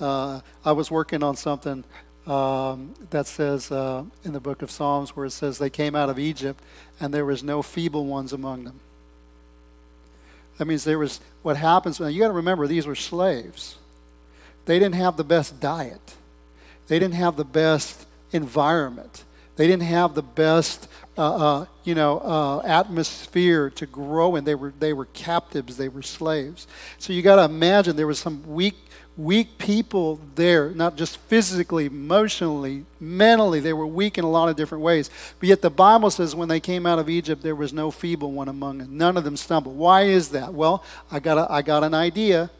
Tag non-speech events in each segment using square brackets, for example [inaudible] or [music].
Uh, I was working on something um, that says uh, in the book of Psalms where it says they came out of Egypt and there was no feeble ones among them. That means there was what happens. Now you got to remember these were slaves. They didn't have the best diet. They didn't have the best environment. They didn't have the best, uh, uh, you know, uh, atmosphere to grow in. They were they were captives. They were slaves. So you got to imagine there was some weak weak people there, not just physically, emotionally, mentally. They were weak in a lot of different ways. But yet the Bible says when they came out of Egypt, there was no feeble one among them. None of them stumbled. Why is that? Well, I got, a, I got an idea.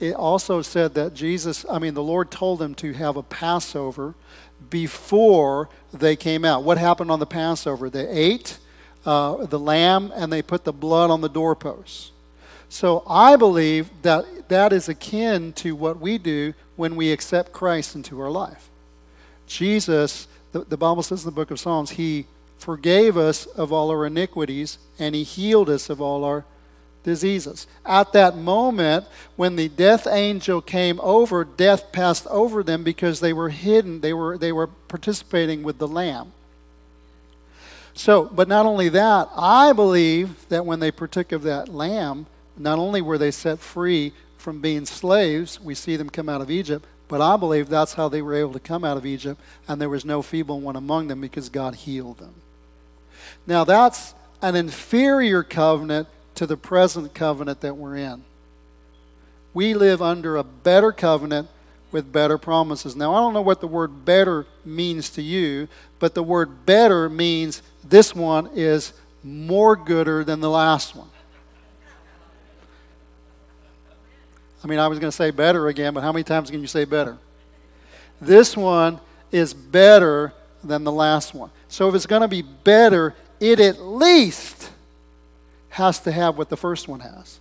It also said that Jesus, I mean, the Lord told them to have a Passover before they came out. What happened on the Passover? They ate uh, the lamb and they put the blood on the doorposts. So I believe that that is akin to what we do when we accept Christ into our life. Jesus, the, the Bible says in the book of Psalms, He forgave us of all our iniquities and He healed us of all our diseases. At that moment, when the death angel came over, death passed over them because they were hidden. They were, they were participating with the Lamb. So, but not only that, I believe that when they partook of that lamb, not only were they set free from being slaves, we see them come out of Egypt, but I believe that's how they were able to come out of Egypt, and there was no feeble one among them because God healed them. Now, that's an inferior covenant to the present covenant that we're in. We live under a better covenant with better promises. Now, I don't know what the word better means to you, but the word better means this one is more gooder than the last one. I mean, I was going to say better again, but how many times can you say better? This one is better than the last one. So if it's going to be better, it at least has to have what the first one has.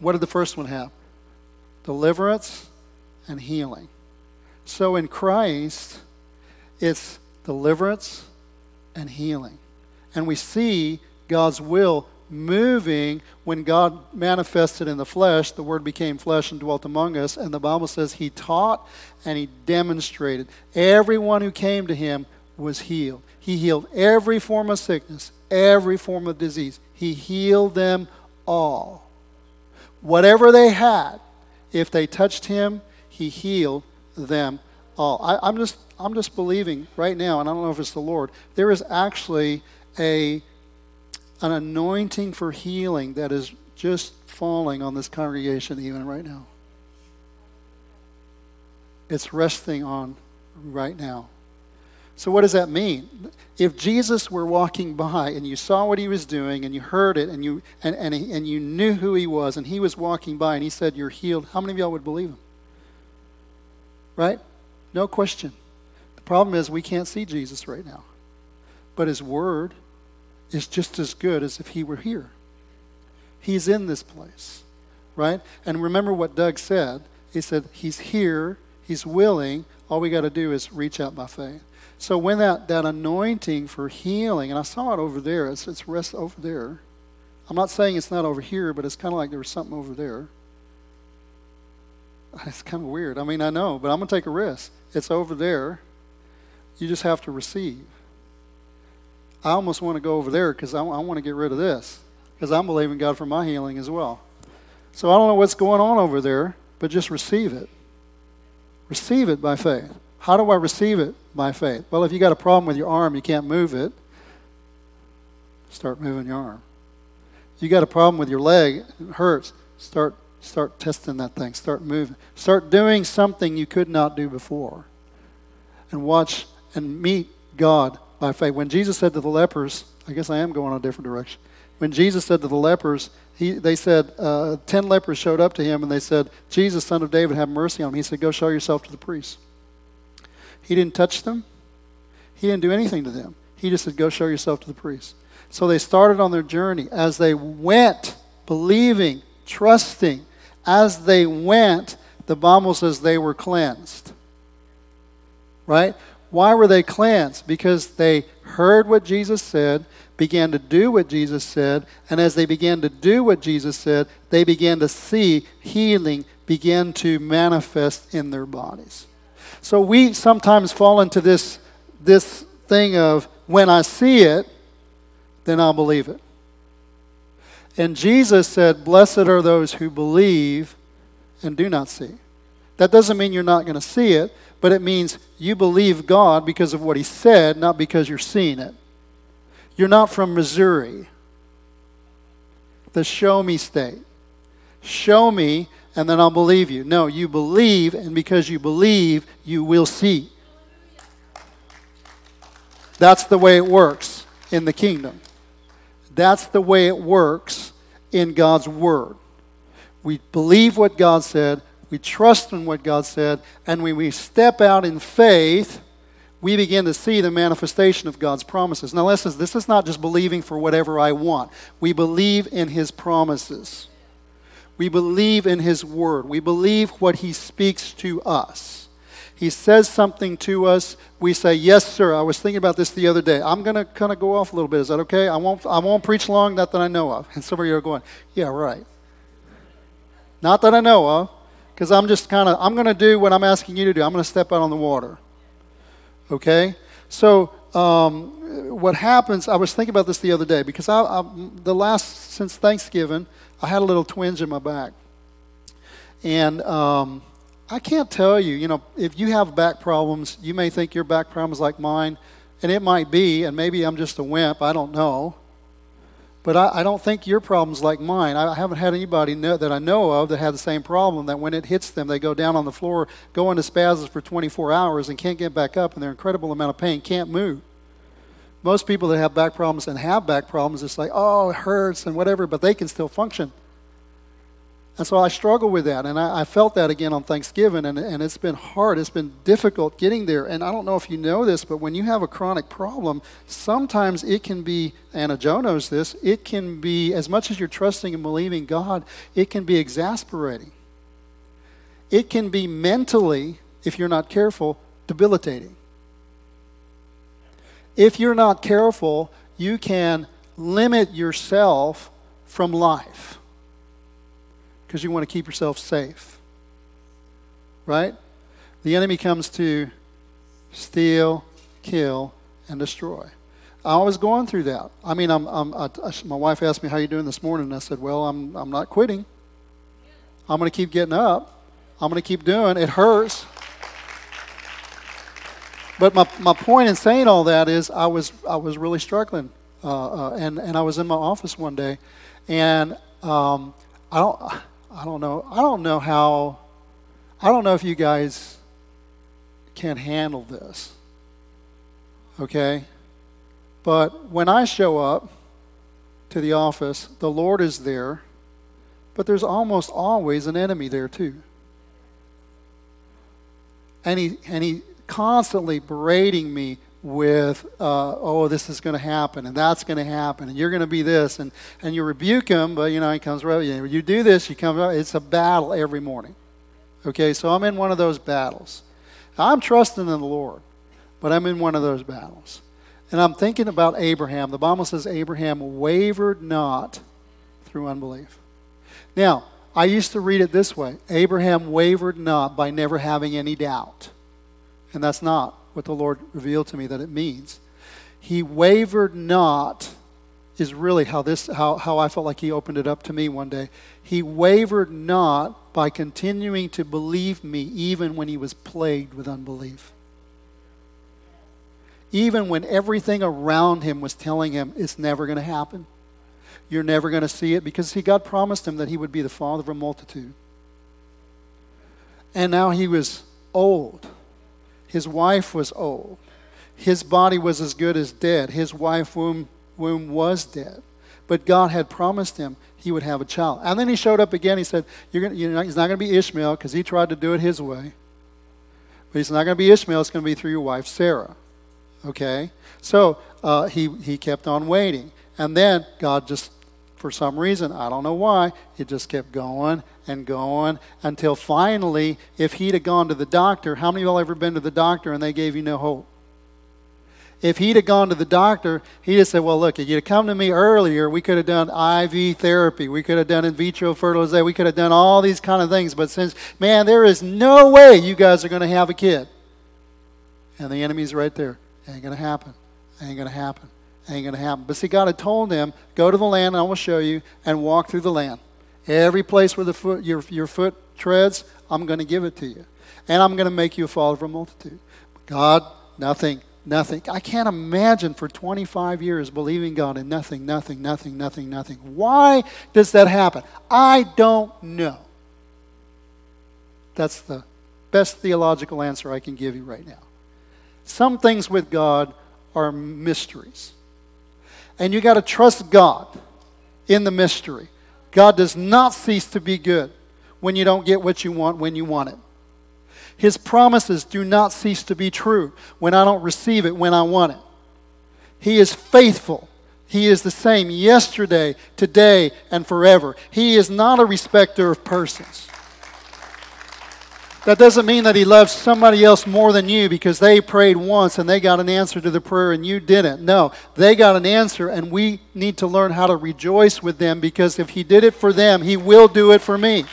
What did the first one have? Deliverance and healing. So in Christ, it's deliverance and healing. And we see God's will moving when God manifested in the flesh. The Word became flesh and dwelt among us. And the Bible says He taught and He demonstrated. Everyone who came to Him was healed. He healed every form of sickness, every form of disease. He healed them all. Whatever they had, if they touched Him, He healed them all. I, am just, I'm just believing right now, and I don't know if it's the Lord, there is actually a an anointing for healing that is just falling on this congregation even right now. It's resting on right now. So, what does that mean? If Jesus were walking by and you saw what he was doing and you heard it and you, and, and, he, and you knew who he was and he was walking by and he said, You're healed, how many of y'all would believe him? Right? No question. The problem is we can't see Jesus right now. But his word is just as good as if he were here. He's in this place, right? And remember what Doug said. He said, He's here, He's willing. All we got to do is reach out by faith. So when that, that anointing for healing, and I saw it over there, it's, it's rest over there. I'm not saying it's not over here, but it's kind of like there was something over there. It's kind of weird. I mean, I know, but I'm going to take a risk. It's over there. You just have to receive. I almost want to go over there because I, I want to get rid of this because I'm believing God for my healing as well. So I don't know what's going on over there, but just receive it. Receive it by faith. How do I receive it by faith? Well, if you got a problem with your arm, you can't move it, start moving your arm. You got a problem with your leg, it hurts, start start testing that thing, start moving. Start doing something you could not do before. And watch and meet God by faith. When Jesus said to the lepers, I guess I am going a different direction. When Jesus said to the lepers, he, they said, uh, 10 lepers showed up to him and they said, Jesus, son of David, have mercy on him. He said, Go show yourself to the priest. He didn't touch them, he didn't do anything to them. He just said, Go show yourself to the priest. So they started on their journey. As they went, believing, trusting, as they went, the Bible says they were cleansed. Right? Why were they cleansed? Because they heard what Jesus said, began to do what Jesus said, and as they began to do what Jesus said, they began to see healing begin to manifest in their bodies. So we sometimes fall into this, this thing of when I see it, then I'll believe it. And Jesus said, Blessed are those who believe and do not see. That doesn't mean you're not going to see it, but it means you believe God because of what He said, not because you're seeing it. You're not from Missouri, the show me state. Show me, and then I'll believe you. No, you believe, and because you believe, you will see. That's the way it works in the kingdom. That's the way it works in God's Word. We believe what God said, we trust in what God said, and when we step out in faith, we begin to see the manifestation of God's promises. Now, listen, this is not just believing for whatever I want. We believe in His promises. We believe in His Word. We believe what He speaks to us. He says something to us. We say, Yes, sir. I was thinking about this the other day. I'm going to kind of go off a little bit. Is that okay? I won't, I won't preach long, not that I know of. And some of you are going, Yeah, right. Not that I know of, because I'm just kind of, I'm going to do what I'm asking you to do. I'm going to step out on the water. Okay? So, um, what happens, I was thinking about this the other day, because I, I, the last, since Thanksgiving, I had a little twinge in my back. And, um, I can't tell you, you know, if you have back problems, you may think your back problem is like mine, and it might be, and maybe I'm just a wimp, I don't know. But I, I don't think your problem's like mine. I haven't had anybody know, that I know of that had the same problem that when it hits them, they go down on the floor, go into spasms for 24 hours, and can't get back up, and they're incredible amount of pain, can't move. Most people that have back problems and have back problems, it's like, oh, it hurts and whatever, but they can still function. And so I struggle with that. And I, I, felt that again on Thanksgiving. And, and it's been hard. It's been difficult getting there. And I don't know if you know this, but when you have a chronic problem, sometimes it can be, Anna Joe knows this, it can be, as much as you're trusting and believing God, it can be exasperating. It can be mentally, if you're not careful, debilitating. If you're not careful, you can limit yourself from life because you want to keep yourself safe. Right? The enemy comes to steal, kill, and destroy. I was going through that. I mean, I'm, I'm, I, my wife asked me, How you doing this morning? And I said, Well, I'm, I'm not quitting. I'm going to keep getting up. I'm going to keep doing it. hurts. But my, my point in saying all that is I was, I was really struggling. Uh, uh, and, and I was in my office one day, and um, I don't. I don't know. I don't know how. I don't know if you guys can handle this. Okay? But when I show up to the office, the Lord is there, but there's almost always an enemy there too. And he, and he constantly berating me with, uh, oh, this is going to happen and that's going to happen and you're going to be this. And, and you rebuke him, but you know, he comes right, you, you do this, you come, it's a battle every morning. Okay, so I'm in one of those battles. I'm trusting in the Lord, but I'm in one of those battles. And I'm thinking about Abraham. The Bible says Abraham wavered not through unbelief. Now, I used to read it this way Abraham wavered not by never having any doubt. And that's not what the Lord revealed to me that it means. He wavered not is really how this how, how I felt like he opened it up to me one day. He wavered not by continuing to believe me even when he was plagued with unbelief. Even when everything around him was telling him it's never going to happen. You're never going to see it because he God promised him that he would be the father of a multitude. And now he was old his wife was old. His body was as good as dead. His wife womb, womb was dead. But God had promised him he would have a child. And then he showed up again. He said, you're gonna, you're not, He's not going to be Ishmael because he tried to do it his way. But he's not going to be Ishmael. It's going to be through your wife, Sarah. Okay? So uh, he, he kept on waiting. And then God just for some reason, I don't know why, it just kept going and going until finally, if he'd have gone to the doctor, how many of y'all ever been to the doctor and they gave you no hope? If he'd have gone to the doctor, he'd have said, Well, look, if you'd have come to me earlier, we could have done IV therapy. We could have done in vitro fertilization. We could have done all these kind of things. But since, man, there is no way you guys are going to have a kid. And the enemy's right there. Ain't going to happen. Ain't going to happen. Ain't going to happen. But see, God had told them, Go to the land, and I will show you, and walk through the land. Every place where the foot, your, your foot treads, I'm going to give it to you. And I'm going to make you a father of a multitude. God, nothing, nothing. I can't imagine for 25 years believing God in nothing, nothing, nothing, nothing, nothing. Why does that happen? I don't know. That's the best theological answer I can give you right now. Some things with God are mysteries. And you got to trust God in the mystery. God does not cease to be good when you don't get what you want when you want it. His promises do not cease to be true when I don't receive it when I want it. He is faithful. He is the same yesterday, today, and forever. He is not a respecter of persons. That doesn't mean that he loves somebody else more than you because they prayed once and they got an answer to the prayer and you didn't. No, they got an answer and we need to learn how to rejoice with them because if he did it for them, he will do it for me.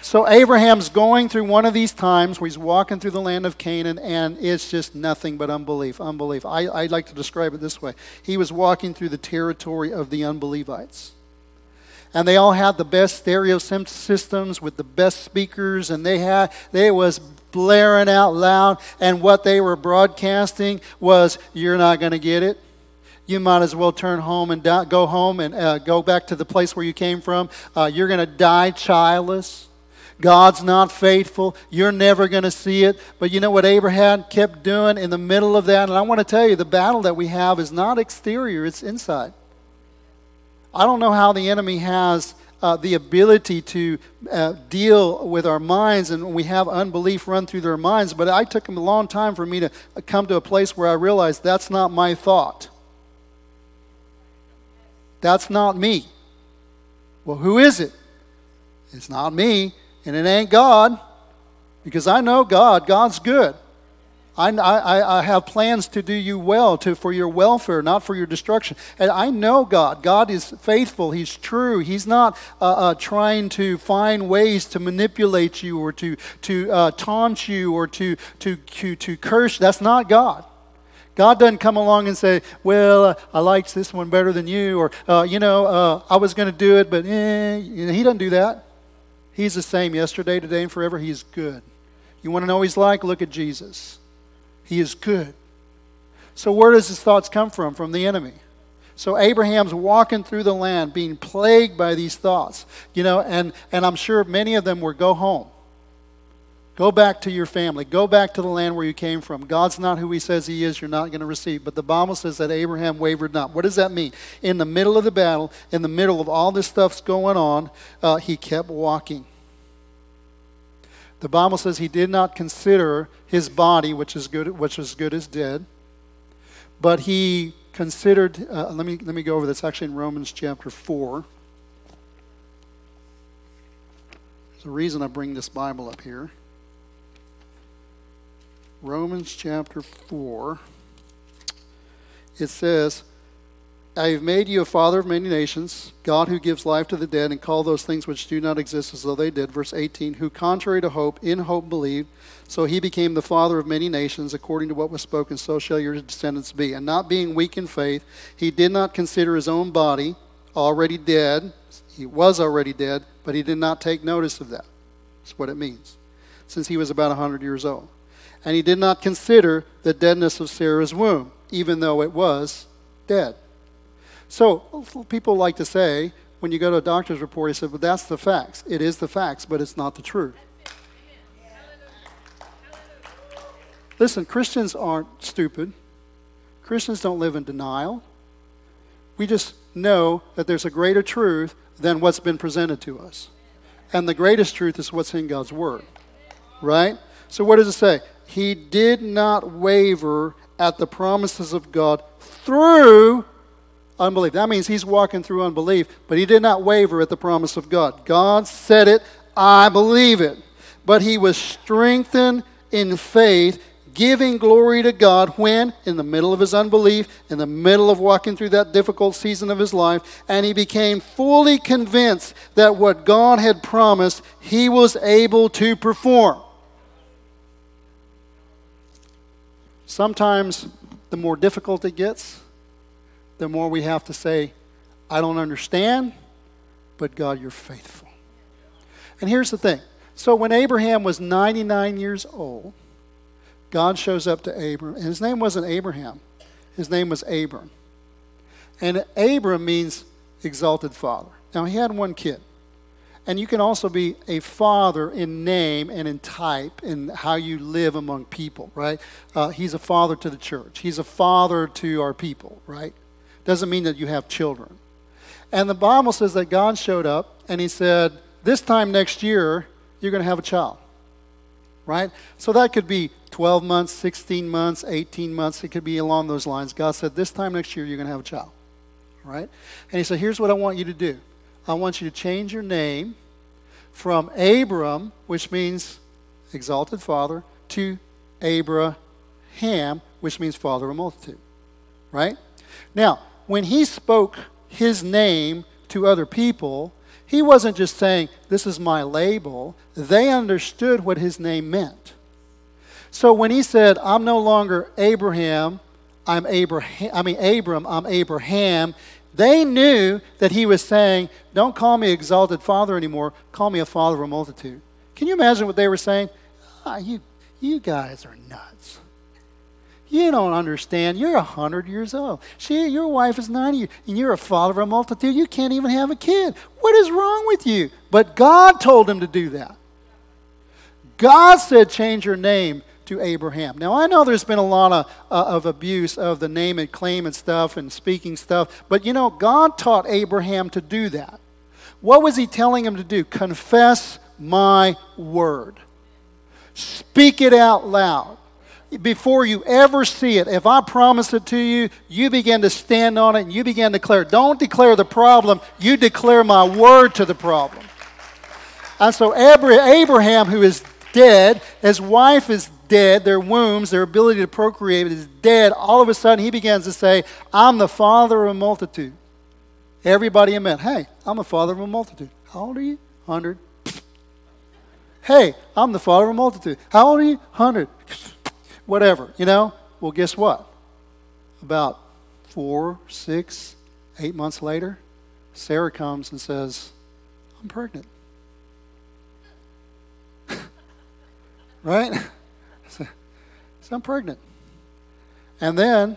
So Abraham's going through one of these times where he's walking through the land of Canaan, and it's just nothing but unbelief. Unbelief. I, I like to describe it this way He was walking through the territory of the unbelievites. And they all had the best stereo systems with the best speakers, and they had they was blaring out loud, and what they were broadcasting was, "You're not going to get it." you might as well turn home and die, go home and uh, go back to the place where you came from. Uh, you're going to die childless. God's not faithful. You're never going to see it. But you know what Abraham kept doing in the middle of that? And I want to tell you the battle that we have is not exterior, it's inside. I don't know how the enemy has uh, the ability to uh, deal with our minds and we have unbelief run through their minds, but I took him a long time for me to come to a place where I realized that's not my thought. That's not me. Well, who is it? It's not me and it ain't God because I know God. God's good. I, I, I have plans to do you well, to, for your welfare, not for your destruction. And I know God. God is faithful. He's true. He's not uh, uh, trying to find ways to manipulate you or to, to uh, taunt you or to, to, to, to curse. That's not God. God doesn't come along and say, Well, uh, I liked this one better than you, or, uh, you know, uh, I was going to do it, but eh. He doesn't do that. He's the same yesterday, today, and forever. He's good. You want to know he's like? Look at Jesus. He is good. So, where does his thoughts come from? From the enemy. So Abraham's walking through the land, being plagued by these thoughts, you know, and, and I'm sure many of them were go home. Go back to your family. Go back to the land where you came from. God's not who he says he is. You're not going to receive. But the Bible says that Abraham wavered not. What does that mean? In the middle of the battle, in the middle of all this stuff's going on, uh, he kept walking. The Bible says he did not consider his body, which is good, which is good as dead, but he considered. Uh, let me let me go over this. Actually, in Romans chapter four. There's a reason I bring this Bible up here. Romans chapter 4, it says, I have made you a father of many nations, God who gives life to the dead and call those things which do not exist as though they did. Verse 18, who contrary to hope, in hope believed, so he became the father of many nations, according to what was spoken, so shall your descendants be. And not being weak in faith, he did not consider his own body already dead. He was already dead, but he did not take notice of that. That's what it means, since he was about 100 years old and he did not consider the deadness of Sarah's womb, even though it was dead. So people like to say, when you go to a doctor's report, he said, well, that's the facts. It is the facts, but it's not the truth. Listen, Christians aren't stupid. Christians don't live in denial. We just know that there's a greater truth than what's been presented to us. And the greatest truth is what's in God's Word. Right? So, what does it say? he did not waver at the promises of God through unbelief. That means he's walking through unbelief, but he did not waver at the promise of God. God said it, I believe it. But he was strengthened in faith, giving glory to God when? In the middle of his unbelief, in the middle of walking through that difficult season of his life, and he became fully convinced that what God had promised, he was able to perform. Sometimes the more difficult it gets, the more we have to say, I don't understand, but God, you're faithful. And here's the thing. So when Abraham was 99 years old, God shows up to Abram, and his name wasn't Abraham, his name was Abram. And Abram means exalted father. Now, he had one kid. And you can also be a father in name and in type in how you live among people, right? Uh, he's a father to the church. He's a father to our people, right? Doesn't mean that you have children. And the Bible says that God showed up and he said, This time next year, you're going to have a child, right? So that could be 12 months, 16 months, 18 months. It could be along those lines. God said, This time next year, you're going to have a child, right? And he said, Here's what I want you to do. I want you to change your name from Abram, which means exalted father, to Abraham, which means father of a multitude. Right? Now, when he spoke his name to other people, he wasn't just saying, This is my label. They understood what his name meant. So when he said, I'm no longer Abraham, I'm Abraham, I mean Abram, I'm Abraham, they knew that he was saying, Don't call me exalted father anymore, call me a father of a multitude. Can you imagine what they were saying? Ah, you, you guys are nuts. You don't understand. You're a hundred years old. She, your wife is ninety, and you're a father of a multitude. You can't even have a kid. What is wrong with you? But God told him to do that. God said, change your name to Abraham. Now, I know there's been a lot of, uh, of abuse of the name and claim and stuff and speaking stuff, but you know, God taught Abraham to do that. What was he telling him to do? Confess my word. Speak it out loud. Before you ever see it, if I promise it to you, you begin to stand on it and you begin to declare. Don't declare the problem, you declare my word to the problem. And so Abraham, who is dead, his wife is dead, their wombs, their ability to procreate is dead, all of a sudden he begins to say, I'm the father of a multitude. Everybody admit, hey, I'm a father of a multitude. How old are you? 100. hey, I'm the father of a multitude. How old are you? 100. Whatever, you know? Well, guess what? About four, six, eight months later, Sarah comes and says, I'm pregnant. [laughs] right? So [laughs] I'm pregnant. And then,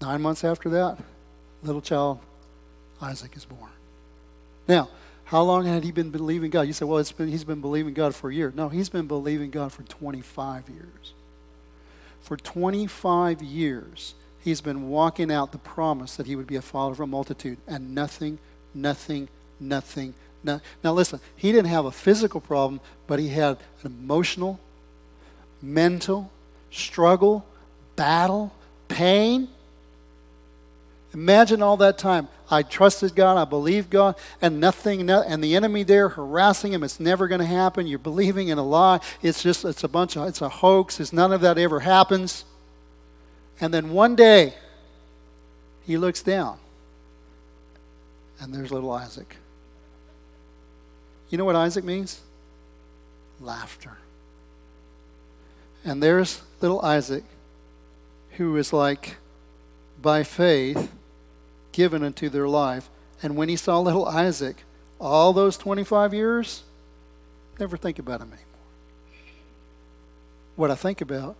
nine months after that, little child, Isaac, is born. Now, how long had he been believing God? You say, well, it's been, he's been believing God for a year. No, he's been believing God for 25 years. For 25 years, he's been walking out the promise that he would be a father of a multitude, and nothing, nothing, nothing. No. Now, listen, he didn't have a physical problem, but he had an emotional, mental struggle, battle, pain. Imagine all that time. I trusted God, I believed God, and nothing, and the enemy there harassing him. It's never going to happen. You're believing in a lie. It's just, it's a bunch of, it's a hoax. It's none of that ever happens. And then one day, he looks down, and there's little Isaac. You know what Isaac means? Laughter. And there's little Isaac, who is like, by faith, given unto their life. And when he saw little Isaac, all those 25 years, never think about him anymore. What I think about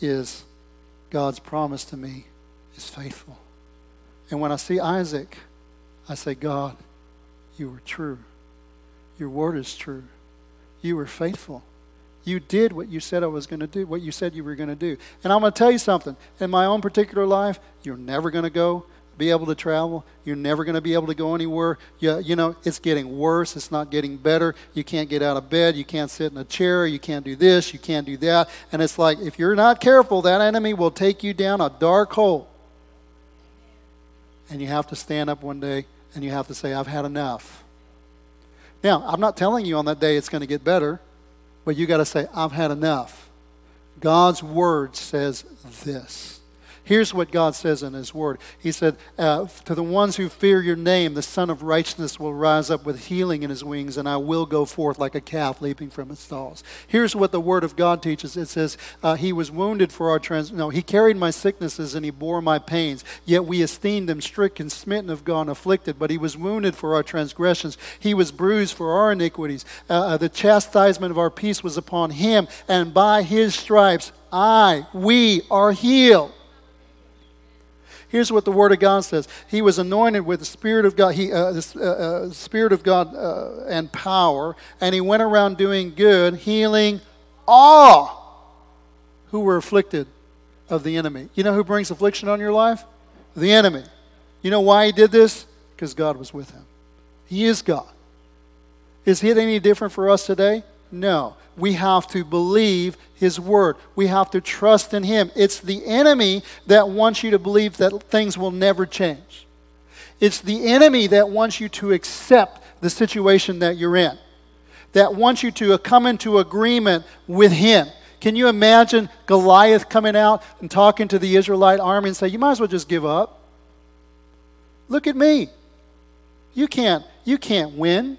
is God's promise to me is faithful. And when I see Isaac, I say, God, you were true. Your word is true. You were faithful. You did what you said I was going to do, what you said you were going to do. And I'm going to tell you something. In my own particular life, you're never going to go be able to travel. You're never going to be able to go anywhere. You, you know, it's getting worse. It's not getting better. You can't get out of bed. You can't sit in a chair. You can't do this. You can't do that. And it's like, if you're not careful, that enemy will take you down a dark hole. And you have to stand up one day and you have to say, I've had enough. Now, I'm not telling you on that day it's going to get better. But you got to say, I've had enough. God's word says this. Here's what God says in His Word. He said, uh, To the ones who fear your name, the Sun of Righteousness will rise up with healing in his wings, and I will go forth like a calf leaping from its stalls. Here's what the Word of God teaches it says, uh, He was wounded for our trans. No, He carried my sicknesses and He bore my pains. Yet we esteemed Him stricken, smitten of God, afflicted. But He was wounded for our transgressions, He was bruised for our iniquities. Uh, uh the chastisement of our peace was upon Him, and by His stripes I, we are healed. Here's what the Word of God says He was anointed with the Spirit of God, he, uh, the uh, uh, Spirit of God uh, and power, and he went around doing good, healing all who were afflicted of the enemy. You know who brings affliction on your life? The enemy. You know why he did this? Because God was with him. He is God. Is it any different for us today? No. We have to believe His Word. We have to trust in Him. It's the enemy that wants you to believe that things will never change. It's the enemy that wants you to accept the situation that you're in, that wants you to come into agreement with Him. Can you imagine Goliath coming out and talking to the Israelite army and say, You might as well just give up? Look at me. You can't, you can't win.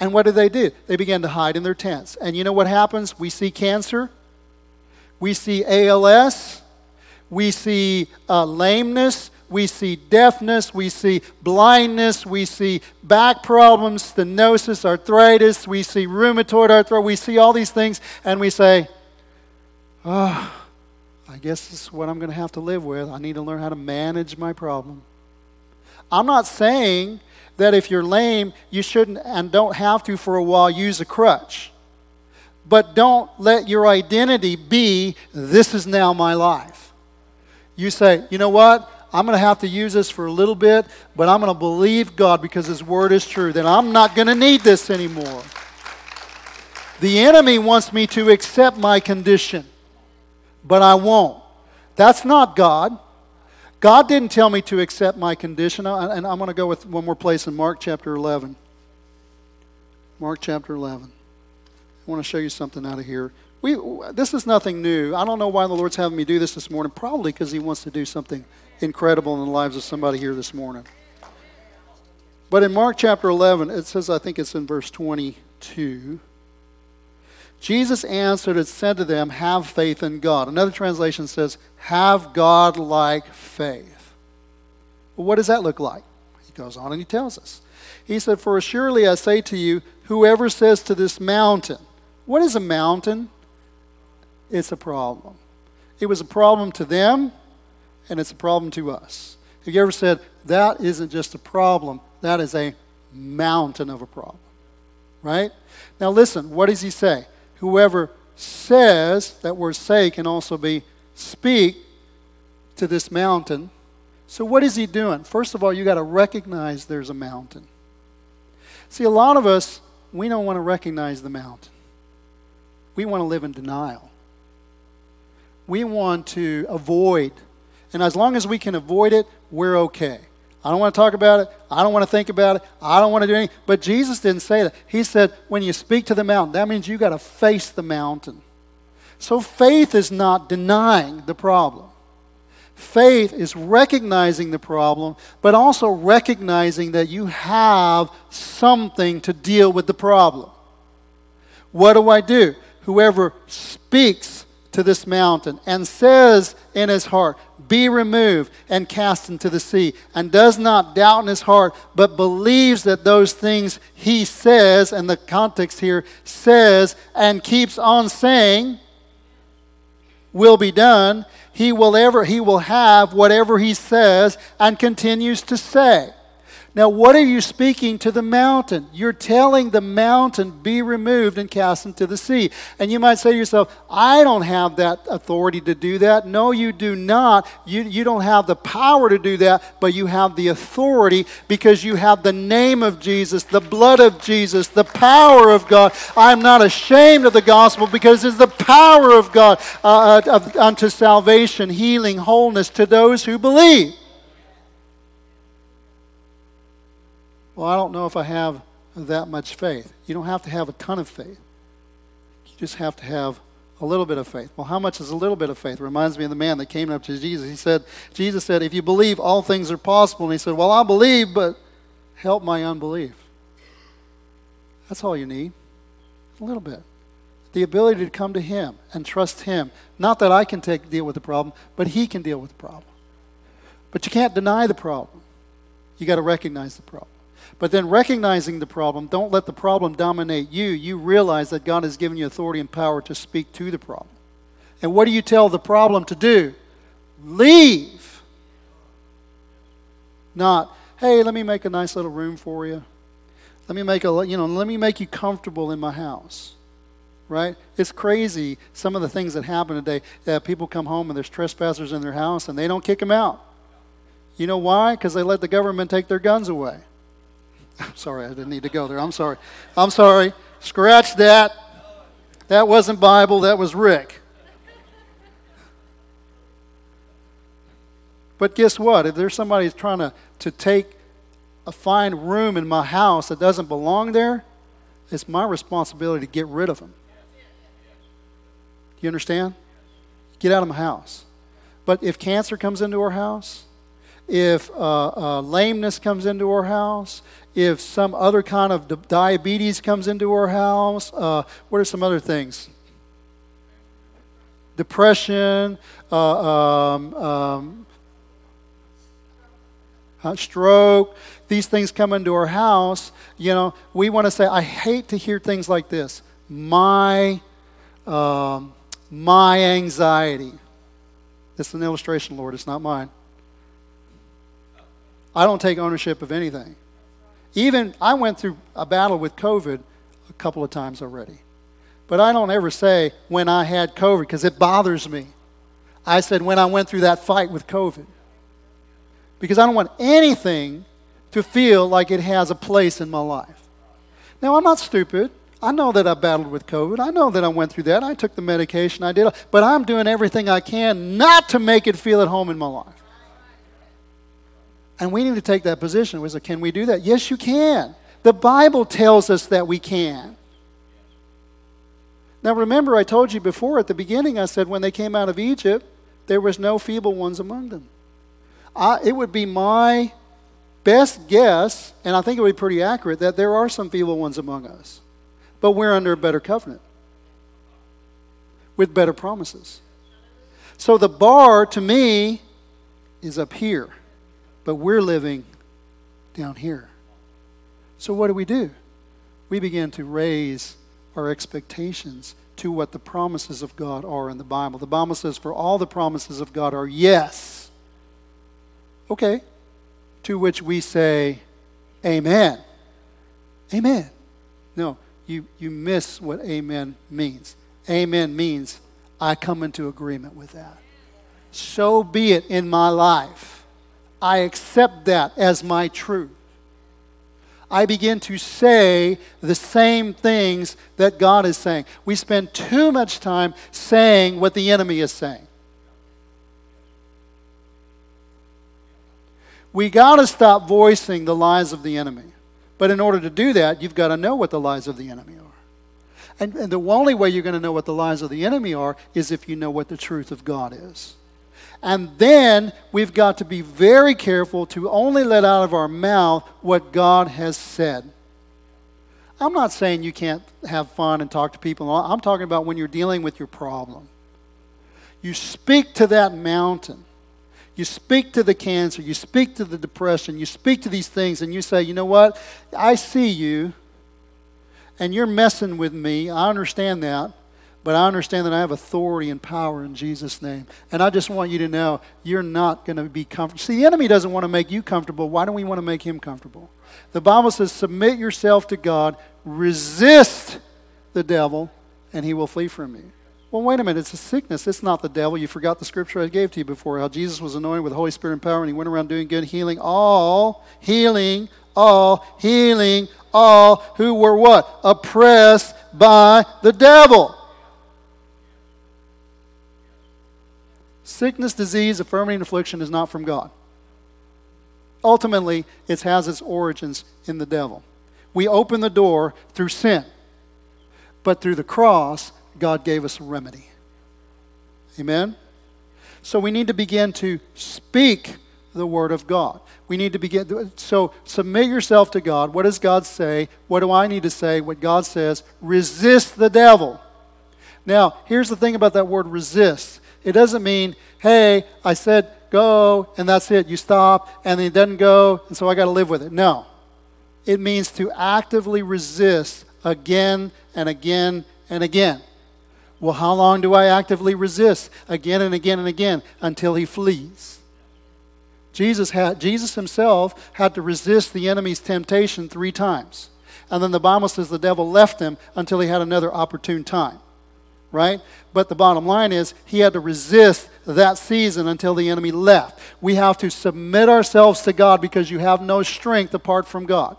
And what did they do? They began to hide in their tents. And you know what happens? We see cancer, we see ALS, we see uh, lameness, we see deafness, we see blindness, we see back problems, stenosis, arthritis, we see rheumatoid arthritis, we see all these things, and we say, oh, I guess this is what I'm going to have to live with. I need to learn how to manage my problem. I'm not saying that if you're lame, you shouldn't and don't have to for a while use a crutch. But don't let your identity be, this is now my life. You say, you know what? I'm going to have to use this for a little bit, but I'm going to believe God because His Word is true. Then I'm not going to need this anymore. The enemy wants me to accept my condition, but I won't. That's not God. God didn't tell me to accept my condition, and I'm going to go with one more place in Mark chapter 11. Mark chapter 11. I want to show you something out of here. We, this is nothing new. I don't know why the Lord's having me do this this morning. Probably because He wants to do something incredible in the lives of somebody here this morning. But in Mark chapter 11, it says, I think it's in verse 22. Jesus answered and said to them, Have faith in God. Another translation says, Have God like faith. What does that look like? He goes on and he tells us. He said, For surely I say to you, whoever says to this mountain, What is a mountain? It's a problem. It was a problem to them, and it's a problem to us. Have you ever said, That isn't just a problem, that is a mountain of a problem? Right? Now, listen, what does he say? Whoever says, that word say can also be speak to this mountain. So, what is he doing? First of all, you got to recognize there's a mountain. See, a lot of us, we don't want to recognize the mountain. We want to live in denial. We want to avoid. And as long as we can avoid it, we're okay. I don't want to talk about it. I don't want to think about it. I don't want to do anything. But Jesus didn't say that. He said, when you speak to the mountain, that means you got to face the mountain. So faith is not denying the problem. Faith is recognizing the problem, but also recognizing that you have something to deal with the problem. What do I do? Whoever speaks to this mountain and says in his heart, Be removed and cast into the sea, and does not doubt in his heart, but believes that those things he says, and the context here says, and keeps on saying, will be done, he will ever he will have whatever he says and continues to say. Now, what are you speaking to the mountain? You're telling the mountain, be removed and cast into the sea. And you might say to yourself, I don't have that authority to do that. No, you do not. You, you don't have the power to do that, but you have the authority because you have the name of Jesus, the blood of Jesus, the power of God. I'm not ashamed of the gospel because it's the power of God uh, uh, unto salvation, healing, wholeness to those who believe. Well, I don't know if I have that much faith. You don't have to have a ton of faith. You just have to have a little bit of faith. Well, how much is a little bit of faith? Reminds me of the man that came up to Jesus. He said, Jesus said, if you believe, all things are possible. And he said, well, I believe, but help my unbelief. That's all you need. A little bit. The ability to come to him and trust him. Not that I can take deal with the problem, but he can deal with the problem. But you can't deny the problem. You got to recognize the problem. But then recognizing the problem, don't let the problem dominate you. You realize that God has given you authority and power to speak to the problem. And what do you tell the problem to do? Leave. Not, hey, let me make a nice little room for you. Let me make a, you know, let me make you comfortable in my house. Right? It's crazy some of the things that happen today. That people come home and there's trespassers in their house and they don't kick them out. You know why? Because they let the government take their guns away. I'm sorry, I didn't need to go there. I'm sorry. I'm sorry. Scratch that. That wasn't Bible, that was Rick. But guess what? If there's somebody who's trying to, to take a fine room in my house that doesn't belong there, it's my responsibility to get rid of them. Do you understand? Get out of my house. But if cancer comes into our house, if uh, uh, lameness comes into our house, if some other kind of diabetes comes into our house, uh, what are some other things? Depression, uh, um, um, stroke, these things come into our house, you know, we want to say, I hate to hear things like this. My, um, my anxiety. It's an illustration, Lord, it's not mine. I don't take ownership of anything. Even I went through a battle with COVID a couple of times already. But I don't ever say when I had COVID because it bothers me. I said when I went through that fight with COVID. Because I don't want anything to feel like it has a place in my life. Now, I'm not stupid. I know that I battled with COVID. I know that I went through that. I took the medication. I did. But I'm doing everything I can not to make it feel at home in my life. And we need to take that position. We say, can we do that? Yes, you can. The Bible tells us that we can. Now, remember, I told you before at the beginning, I said when they came out of Egypt, there was no feeble ones among them. I, it would be my best guess, and I think it would be pretty accurate, that there are some feeble ones among us. But we're under a better covenant with better promises. So the bar to me is up here but we're living down here. So, what do we do? We begin to raise our expectations to what the promises of God are in the Bible. The Bible says, For all the promises of God are yes. Okay. To which we say, Amen. Amen. No, you, you miss what amen means. Amen means I come into agreement with that. So be it in my life. I accept that as my truth. I begin to say the same things that God is saying. We spend too much time saying what the enemy is saying. We got to stop voicing the lies of the enemy. But in order to do that, you've got to know what the lies of the enemy are. And, and the only way you're going to know what the lies of the enemy are is if you know what the truth of God is. And then we've got to be very careful to only let out of our mouth what God has said. I'm not saying you can't have fun and talk to people. I'm talking about when you're dealing with your problem. You speak to that mountain. You speak to the cancer. You speak to the depression. You speak to these things and you say, you know what? I see you and you're messing with me. I understand that. But I understand that I have authority and power in Jesus' name. And I just want you to know you're not going to be comfortable. See, the enemy doesn't want to make you comfortable. Why don't we want to make him comfortable? The Bible says, submit yourself to God, resist the devil, and he will flee from you. Well, wait a minute. It's a sickness. It's not the devil. You forgot the scripture I gave to you before how Jesus was anointed with the Holy Spirit and power, and he went around doing good, healing all, healing all, healing all who were what? Oppressed by the devil. Sickness, disease, infirmity, and affliction is not from God. Ultimately, it has its origins in the devil. We open the door through sin. But through the cross, God gave us a remedy. Amen? So we need to begin to speak the Word of God. We need to begin. So submit yourself to God. What does God say? What do I need to say? What God says. Resist the devil. Now, here's the thing about that word resist. It doesn't mean, hey, I said go, and that's it. You stop, and it doesn't go, and so I got to live with it. No. It means to actively resist again and again and again. Well, how long do I actively resist? Again and again and again until he flees. Jesus, had, Jesus himself had to resist the enemy's temptation three times. And then the Bible says the devil left him until he had another opportune time. Right? But the bottom line is he had to resist that season until the enemy left. We have to submit ourselves to God because you have no strength apart from God.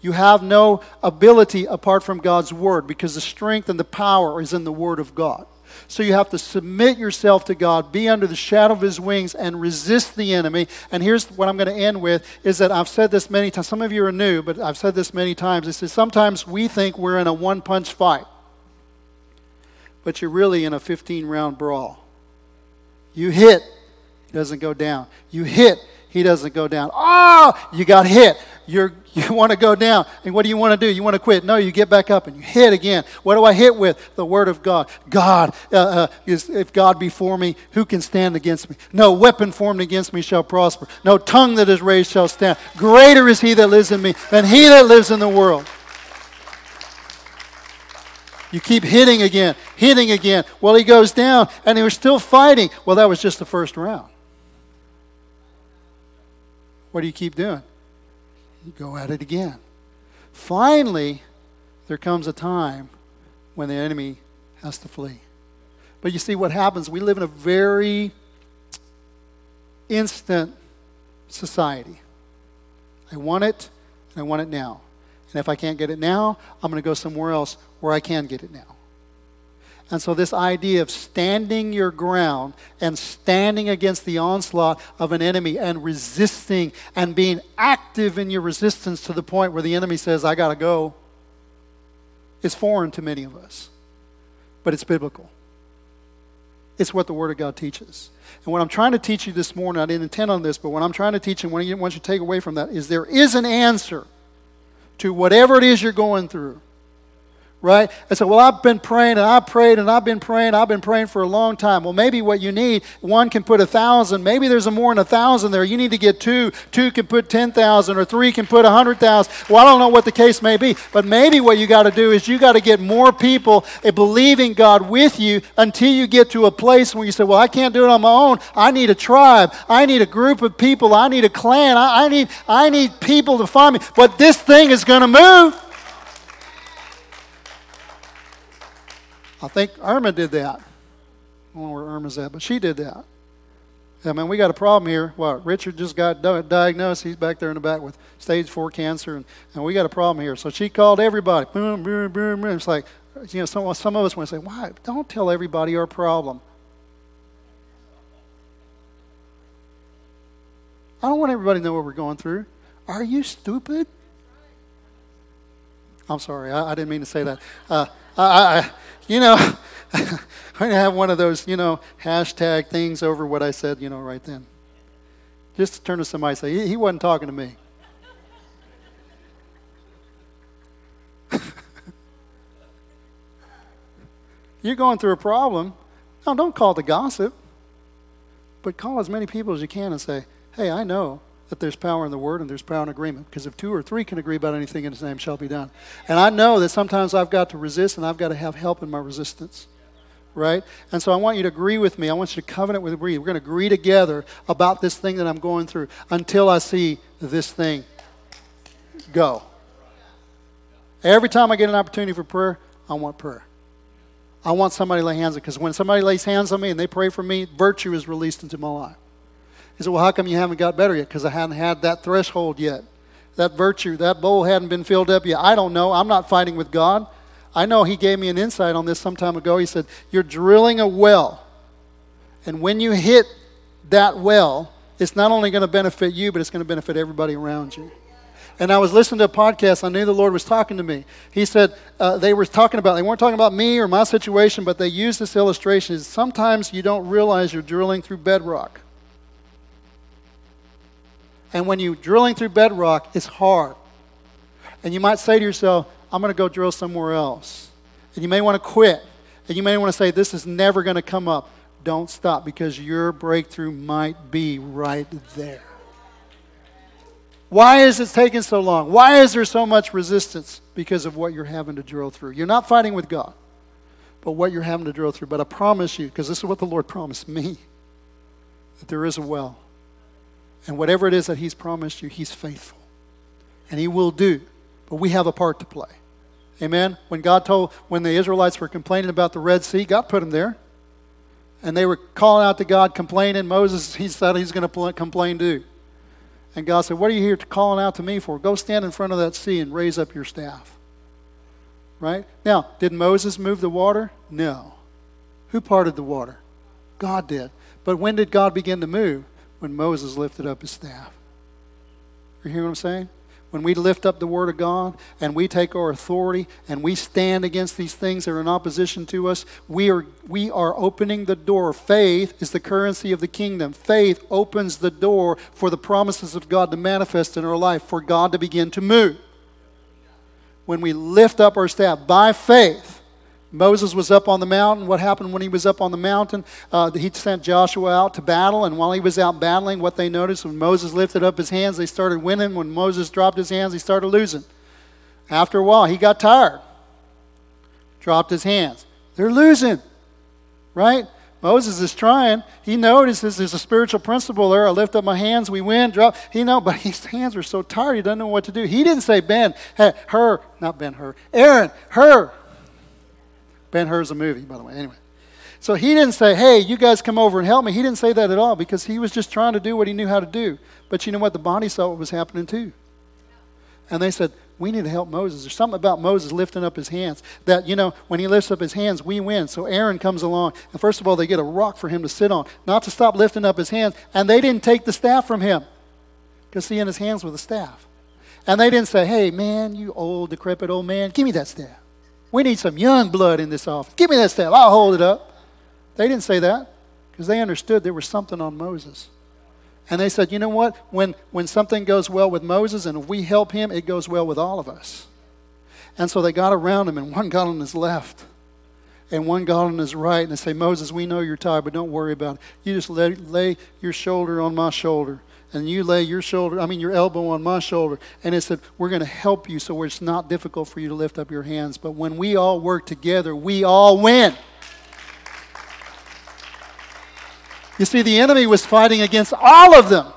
You have no ability apart from God's word because the strength and the power is in the word of God. So you have to submit yourself to God, be under the shadow of his wings and resist the enemy. And here's what I'm going to end with is that I've said this many times. Some of you are new, but I've said this many times. Is sometimes we think we're in a one-punch fight. But you're really in a 15-round brawl. You hit, he doesn't go down. You hit, he doesn't go down. Oh, you got hit. You're, [laughs] you want to go down. And what do you want to do? You want to quit. No, you get back up and you hit again. What do I hit with? The Word of God. God, uh, uh, is, if God be for me, who can stand against me? No weapon formed against me shall prosper. No tongue that is raised shall stand. Greater is he that lives in me than he that lives in the world. You keep hitting again, hitting again. Well, he goes down and he was still fighting. Well, that was just the first round. What do you keep doing? You go at it again. Finally, there comes a time when the enemy has to flee. But you see what happens? We live in a very instant society. I want it, and I want it now. And if I can't get it now, I'm going to go somewhere else where I can get it now. And so, this idea of standing your ground and standing against the onslaught of an enemy and resisting and being active in your resistance to the point where the enemy says, I got to go, is foreign to many of us. But it's biblical. It's what the Word of God teaches. And what I'm trying to teach you this morning, I didn't intend on this, but what I'm trying to teach and what I want you to take away from that is there is an answer to whatever it is you're going through right? I said, Well, I've been praying and I've prayed and I've been praying, I've been praying for a long time. Well, maybe what you need, one can put a thousand, maybe there's a more than a thousand there. You need to get two, two can put 10,000, or three can put a 100,000. Well, I don't know what the case may be, but maybe what you got to do is you got to get more people eh, believing God with you until you get to a place where you say, Well, I can't do it on my own. I need a tribe, I need a group of people, I need a clan, I, I need, I need people to find me. But this thing is going to move. I think Irma did that. I don't know where Irma's at, but she did that. I mean, we got a problem here. What? Richard just got diagnosed. He's back there in the back with stage four cancer, and, and we got a problem here. So she called everybody. Boom, boom, boom, boom. It's like, you know, some, some of us want to say, why? Don't tell everybody our problem. I don't want everybody to know what we're going through. Are you stupid? I'm sorry. I, I didn't mean to say that. Uh, I, I, you know, [laughs] I have one of those, you know, hashtag things over what I said, you know, right then. Just to turn to somebody and say, he, he wasn't talking to me. [laughs] You're going through a problem. No, don't call the gossip, but call as many people as you can and say, hey, I know that there's power in the word and there's power in agreement. Because if two or three can agree about anything in his name shall be done. And I know that sometimes I've got to resist and I've got to have help in my resistance. Right? And so I want you to agree with me. I want you to covenant with me. We're going to agree together about this thing that I'm going through until I see this thing go. Every time I get an opportunity for prayer, I want prayer. I want somebody to lay hands on me. because when somebody lays hands on me and they pray for me, virtue is released into my life. He said, Well, how come you haven't got better yet? Because I hadn't had that threshold yet. That virtue, that bowl hadn't been filled up yet. I don't know. I'm not fighting with God. I know He gave me an insight on this some time ago. He said, You're drilling a well. And when you hit that well, it's not only going to benefit you, but it's going to benefit everybody around you. And I was listening to a podcast. I knew the Lord was talking to me. He said uh, they were talking about, they weren't talking about me or my situation, but they used this illustration. Sometimes you don't realize you're drilling through bedrock. And when you're drilling through bedrock, it's hard. And you might say to yourself, I'm going to go drill somewhere else. And you may want to quit. And you may want to say, This is never going to come up. Don't stop because your breakthrough might be right there. Why is it taking so long? Why is there so much resistance? Because of what you're having to drill through. You're not fighting with God, but what you're having to drill through. But I promise you, because this is what the Lord promised me, that there is a well. And whatever it is that He's promised you, He's faithful. And He will do. But we have a part to play. Amen? When God told, when the Israelites were complaining about the Red Sea, God put them there. And they were calling out to God, complaining. Moses, he said he's going to complain too. And God said, What are you here calling out to me for? Go stand in front of that sea and raise up your staff. Right? Now, did Moses move the water? No. Who parted the water? God did. But when did God begin to move? When Moses lifted up his staff. You hear what I'm saying? when we lift up the Word of God and we take our authority and we stand against these things that are in opposition to us, we are, we are opening the door. Faith is the currency of the kingdom. Faith opens the door for the promises of God to manifest in our life, for God to begin to move. When we lift up our staff by faith, Moses was up on the mountain. What happened when he was up on the mountain? Uh, he sent Joshua out to battle, and while he was out battling, what they noticed when Moses lifted up his hands, they started winning. When Moses dropped his hands, he started losing. After a while, he got tired, dropped his hands. They're losing, right? Moses is trying. He notices there's a spiritual principle there. I lift up my hands, we win, drop. He know, but [laughs] his hands are so tired, he doesn't know what to do. He didn't say, Ben, hey, Hur, not Ben, Hur, Aaron, Hur, Ben Hur's a movie, by the way. Anyway. So he didn't say, hey, you guys come over and help me. He didn't say that at all because he was just trying to do what he knew how to do. But you know what? The body saw what was happening too. And they said, we need to help Moses. There's something about Moses lifting up his hands that, you know, when he lifts up his hands, we win. So Aaron comes along, and first of all, they get a rock for him to sit on, not to stop lifting up his hands. And they didn't take the staff from him because he in his hands with a staff. And they didn't say, hey, man, you old, decrepit old man, give me that staff. We need some young blood in this office. Give me that staff. I'll hold it up. They didn't say that because they understood there was something on Moses. And they said, you know what? When, when something goes well with Moses and we help him, it goes well with all of us. And so they got around him, and one got on his left and one got on his right. And they say, Moses, we know you're tired, but don't worry about it. You just lay, lay your shoulder on my shoulder and you lay your shoulder, I mean, your elbow on my shoulder. And it said, We're going to help you so it's not difficult for you to lift up your hands. But when we all work together, we all win. You see, the enemy was fighting against all of them.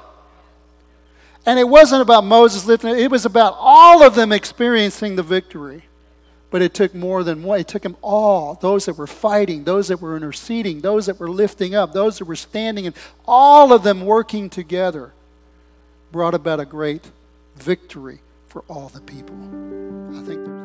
And it wasn't about Moses lifting it, it was about all of them experiencing the victory. But it took more than one. It took them all those that were fighting, those that were interceding, those that were lifting up, those that were standing, and all of them working together brought about a great victory for all the people. I think